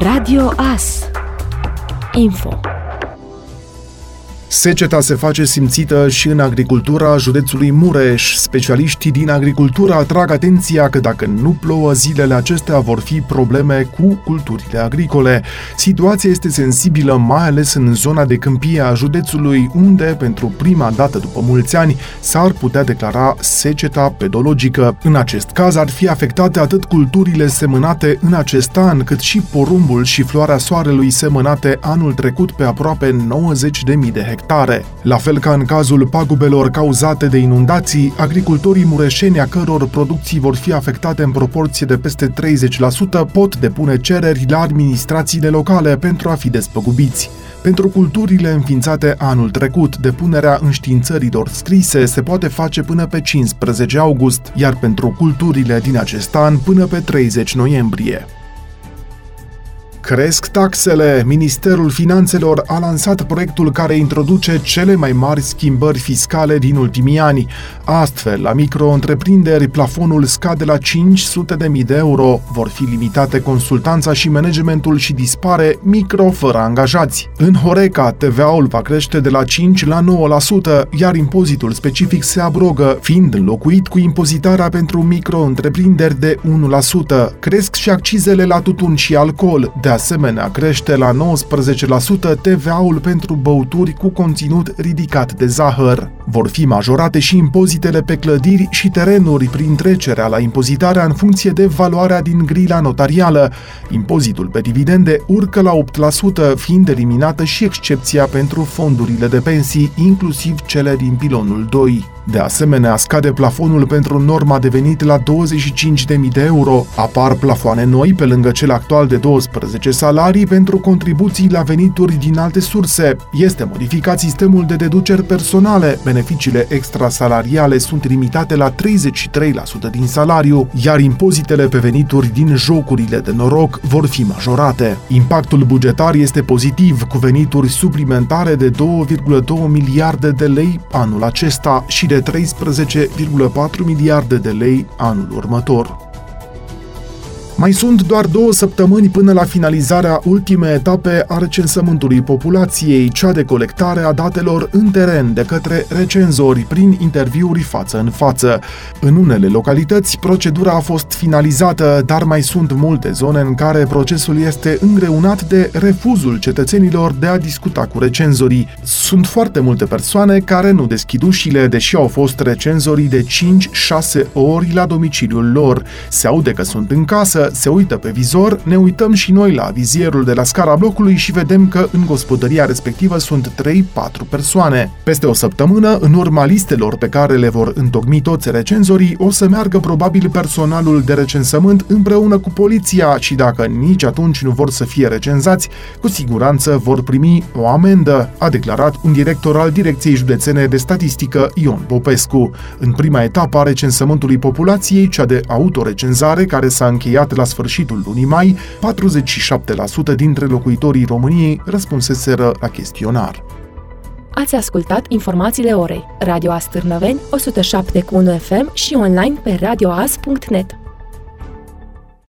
Radio AS Info Seceta se face simțită și în agricultura județului Mureș. Specialiștii din agricultură atrag atenția că dacă nu plouă zilele acestea vor fi probleme cu culturile agricole. Situația este sensibilă mai ales în zona de câmpie a județului, unde, pentru prima dată după mulți ani, s-ar putea declara seceta pedologică. În acest caz ar fi afectate atât culturile semănate în acest an, cât și porumbul și floarea soarelui semănate anul trecut pe aproape 90.000 de hectare hectare. La fel ca în cazul pagubelor cauzate de inundații, agricultorii mureșeni a căror producții vor fi afectate în proporție de peste 30% pot depune cereri la administrațiile locale pentru a fi despăgubiți. Pentru culturile înființate anul trecut, depunerea înștiințărilor scrise se poate face până pe 15 august, iar pentru culturile din acest an până pe 30 noiembrie. Cresc taxele. Ministerul Finanțelor a lansat proiectul care introduce cele mai mari schimbări fiscale din ultimii ani. Astfel, la micro-întreprinderi, plafonul scade la 500.000 de euro, vor fi limitate consultanța și managementul și dispare micro fără angajați. În Horeca, TVA-ul va crește de la 5 la 9%, iar impozitul specific se abrogă, fiind înlocuit cu impozitarea pentru micro-întreprinderi de 1%. Cresc și accizele la tutun și alcool, de asemenea, crește la 19% TVA-ul pentru băuturi cu conținut ridicat de zahăr. Vor fi majorate și impozitele pe clădiri și terenuri prin trecerea la impozitarea în funcție de valoarea din grila notarială. Impozitul pe dividende urcă la 8%, fiind eliminată și excepția pentru fondurile de pensii, inclusiv cele din pilonul 2. De asemenea, scade plafonul pentru norma de venit la 25.000 de euro. Apar plafoane noi pe lângă cel actual de 12 salarii pentru contribuții la venituri din alte surse. Este modificat sistemul de deduceri personale. Beneficiile extrasalariale sunt limitate la 33% din salariu, iar impozitele pe venituri din jocurile de noroc vor fi majorate. Impactul bugetar este pozitiv, cu venituri suplimentare de 2,2 miliarde de lei anul acesta și de 13,4 miliarde de lei anul următor. Mai sunt doar două săptămâni până la finalizarea ultimei etape a recensământului populației, cea de colectare a datelor în teren de către recenzori prin interviuri față în față. În unele localități, procedura a fost finalizată, dar mai sunt multe zone în care procesul este îngreunat de refuzul cetățenilor de a discuta cu recenzorii. Sunt foarte multe persoane care nu deschid ușile, deși au fost recenzorii de 5-6 ori la domiciliul lor. Se aude că sunt în casă, se uită pe vizor, ne uităm și noi la vizierul de la scara blocului și vedem că în gospodăria respectivă sunt 3-4 persoane. Peste o săptămână, în urma listelor pe care le vor întocmi toți recenzorii, o să meargă probabil personalul de recensământ împreună cu poliția și dacă nici atunci nu vor să fie recenzați, cu siguranță vor primi o amendă, a declarat un director al Direcției Județene de Statistică Ion Popescu. În prima etapă a recensământului populației, cea de autorecenzare, care s-a încheiat la sfârșitul lunii mai, 47% dintre locuitorii României răspunseseră la chestionar. Ați ascultat informațiile orei. Radio Astârnăveni, 107.1 FM și online pe radioas.net.